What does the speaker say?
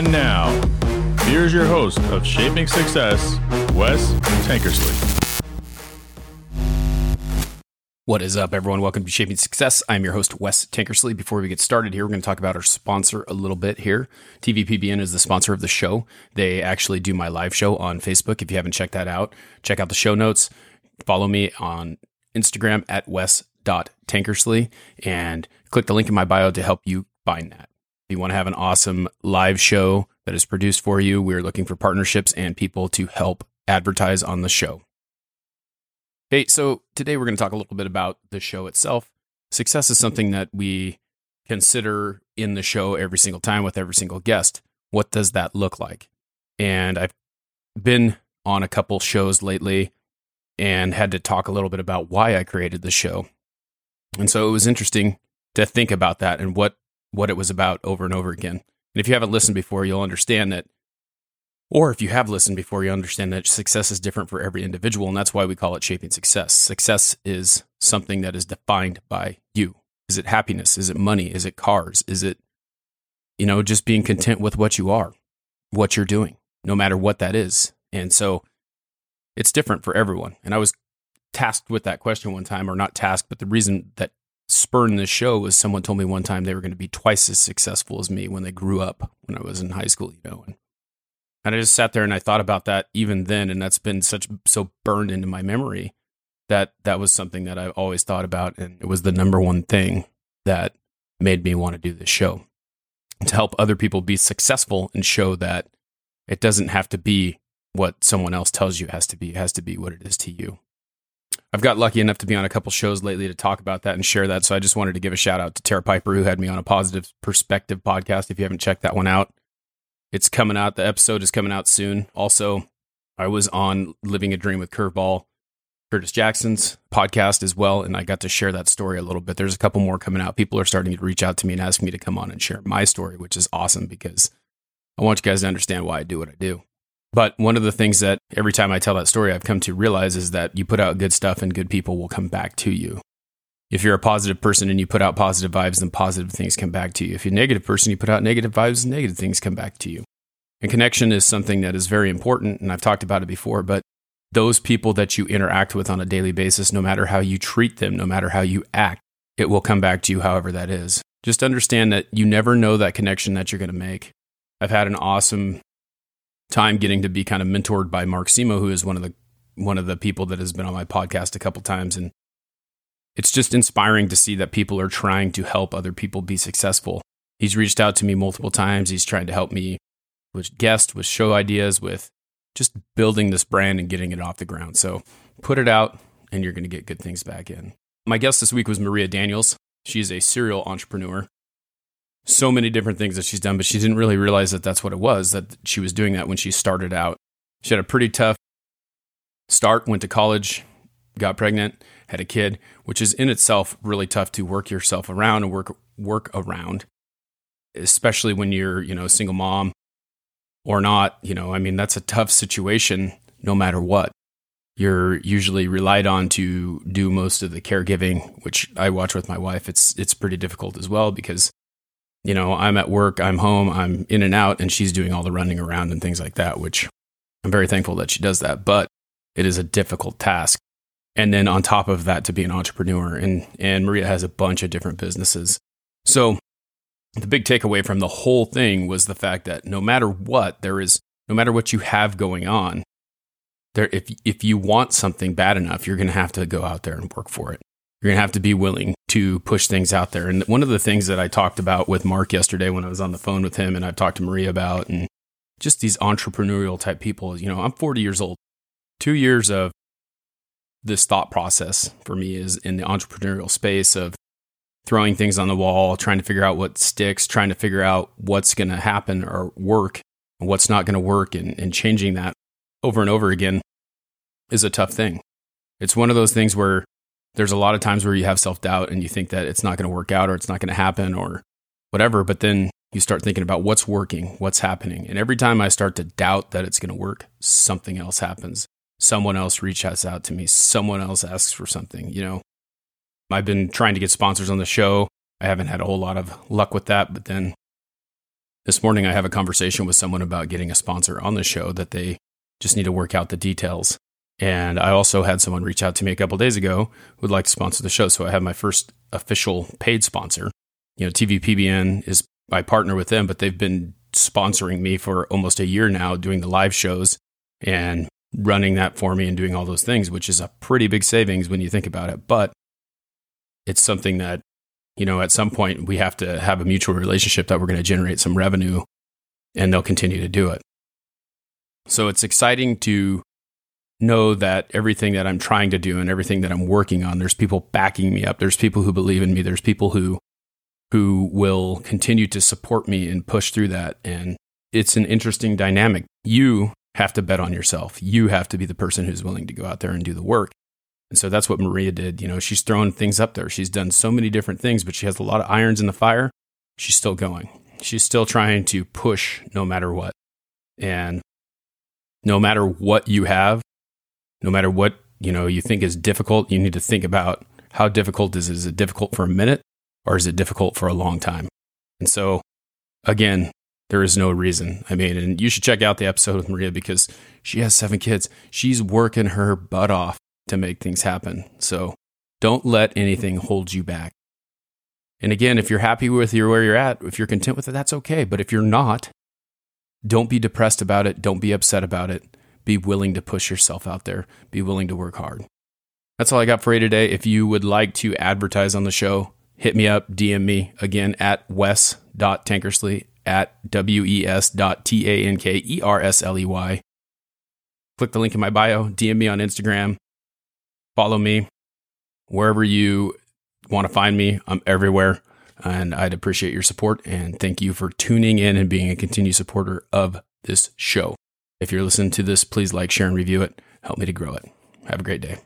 And now, here's your host of Shaping Success, Wes Tankersley. What is up, everyone? Welcome to Shaping Success. I'm your host, Wes Tankersley. Before we get started here, we're going to talk about our sponsor a little bit here. TVPBN is the sponsor of the show. They actually do my live show on Facebook. If you haven't checked that out, check out the show notes. Follow me on Instagram at wes.tankersley and click the link in my bio to help you find that. You want to have an awesome live show that is produced for you, we're looking for partnerships and people to help advertise on the show. Hey, so today we're going to talk a little bit about the show itself. Success is something that we consider in the show every single time with every single guest. What does that look like? And I've been on a couple shows lately and had to talk a little bit about why I created the show. And so it was interesting to think about that and what what it was about over and over again. And if you haven't listened before, you'll understand that, or if you have listened before, you understand that success is different for every individual. And that's why we call it shaping success. Success is something that is defined by you. Is it happiness? Is it money? Is it cars? Is it, you know, just being content with what you are, what you're doing, no matter what that is? And so it's different for everyone. And I was tasked with that question one time, or not tasked, but the reason that spurned the show was someone told me one time they were going to be twice as successful as me when they grew up when I was in high school, you know. And, and I just sat there and I thought about that even then, and that's been such so burned into my memory that that was something that I've always thought about, and it was the number one thing that made me want to do this show to help other people be successful and show that it doesn't have to be what someone else tells you has to be. It has to be what it is to you. I've got lucky enough to be on a couple shows lately to talk about that and share that. So I just wanted to give a shout out to Tara Piper, who had me on a positive perspective podcast. If you haven't checked that one out, it's coming out. The episode is coming out soon. Also, I was on Living a Dream with Curveball, Curtis Jackson's podcast as well. And I got to share that story a little bit. There's a couple more coming out. People are starting to reach out to me and ask me to come on and share my story, which is awesome because I want you guys to understand why I do what I do. But one of the things that every time I tell that story, I've come to realize is that you put out good stuff and good people will come back to you. If you're a positive person and you put out positive vibes, then positive things come back to you. If you're a negative person, you put out negative vibes and negative things come back to you. And connection is something that is very important. And I've talked about it before, but those people that you interact with on a daily basis, no matter how you treat them, no matter how you act, it will come back to you however that is. Just understand that you never know that connection that you're going to make. I've had an awesome time getting to be kind of mentored by Mark Simo, who is one of the one of the people that has been on my podcast a couple times, and it's just inspiring to see that people are trying to help other people be successful. He's reached out to me multiple times. He's trying to help me with guests, with show ideas, with just building this brand and getting it off the ground. So put it out, and you're going to get good things back in. My guest this week was Maria Daniels. She's a serial entrepreneur so many different things that she's done, but she didn't really realize that that's what it was, that she was doing that when she started out. She had a pretty tough start, went to college, got pregnant, had a kid, which is in itself really tough to work yourself around and work work around, especially when you're, you know, a single mom or not, you know, I mean, that's a tough situation no matter what. You're usually relied on to do most of the caregiving, which I watch with my wife. It's it's pretty difficult as well because you know, I'm at work, I'm home, I'm in and out, and she's doing all the running around and things like that, which I'm very thankful that she does that. But it is a difficult task. And then on top of that, to be an entrepreneur, and and Maria has a bunch of different businesses. So the big takeaway from the whole thing was the fact that no matter what, there is no matter what you have going on, there if if you want something bad enough, you're going to have to go out there and work for it. You're going to have to be willing to push things out there. And one of the things that I talked about with Mark yesterday when I was on the phone with him and I've talked to Maria about and just these entrepreneurial type people, you know, I'm 40 years old. 2 years of this thought process for me is in the entrepreneurial space of throwing things on the wall, trying to figure out what sticks, trying to figure out what's going to happen or work and what's not going to work and, and changing that over and over again is a tough thing. It's one of those things where there's a lot of times where you have self doubt and you think that it's not going to work out or it's not going to happen or whatever. But then you start thinking about what's working, what's happening. And every time I start to doubt that it's going to work, something else happens. Someone else reaches out to me. Someone else asks for something. You know, I've been trying to get sponsors on the show. I haven't had a whole lot of luck with that. But then This morning, I have a conversation with someone about getting a sponsor on the show that they just need to work out the details. And I also had someone reach out to me a couple days ago who would like to sponsor the show. So I have my first official paid sponsor. You know, TVPBN is, I partner with them, but they've been sponsoring me for almost a year now, doing the live shows and running that for me and doing all those things, which is a pretty big savings when you think about it. But it's something that, you know, at some point we have to have a mutual relationship that we're going to generate some revenue and they'll continue to do it. So it's exciting to know that everything that I'm trying to do and everything that I'm working on, there's people backing me up. There's people who believe in me. There's people who who will continue to support me and push through that. And it's an interesting dynamic. You have to bet on yourself. You have to be the person who's willing to go out there and do the work. And so that's what Maria did. You know, she's thrown things up there. She's done so many different things, but she has a lot of irons in the fire. She's still going. She's still trying to push no matter what. And no matter what you have, no matter what, you know, you think is difficult, you need to think about how difficult is it? Is it difficult for a minute or is it difficult for a long time? And so again, there is no reason. I mean, and you should check out the episode with Maria because she has seven kids. She's working her butt off to make things happen. So don't let anything hold you back. And again, if you're happy with your, where you're at, if you're content with it, that's okay. But if you're not, don't be depressed about it. Don't be upset about it. Be willing to push yourself out there. Be willing to work hard. That's all I got for you today. If you would like to advertise on the show, hit me up, DM me again at wes.tankersley at w-e-s.t-a-n-k-e-r-s-l-e-y. Click the link in my bio, DM me on Instagram, follow me wherever you want to find me. I'm everywhere and I'd appreciate your support and thank you for tuning in and being a continued supporter of this show. If you're listening to this, please like, share, and review it. Help me to grow it. Have a great day.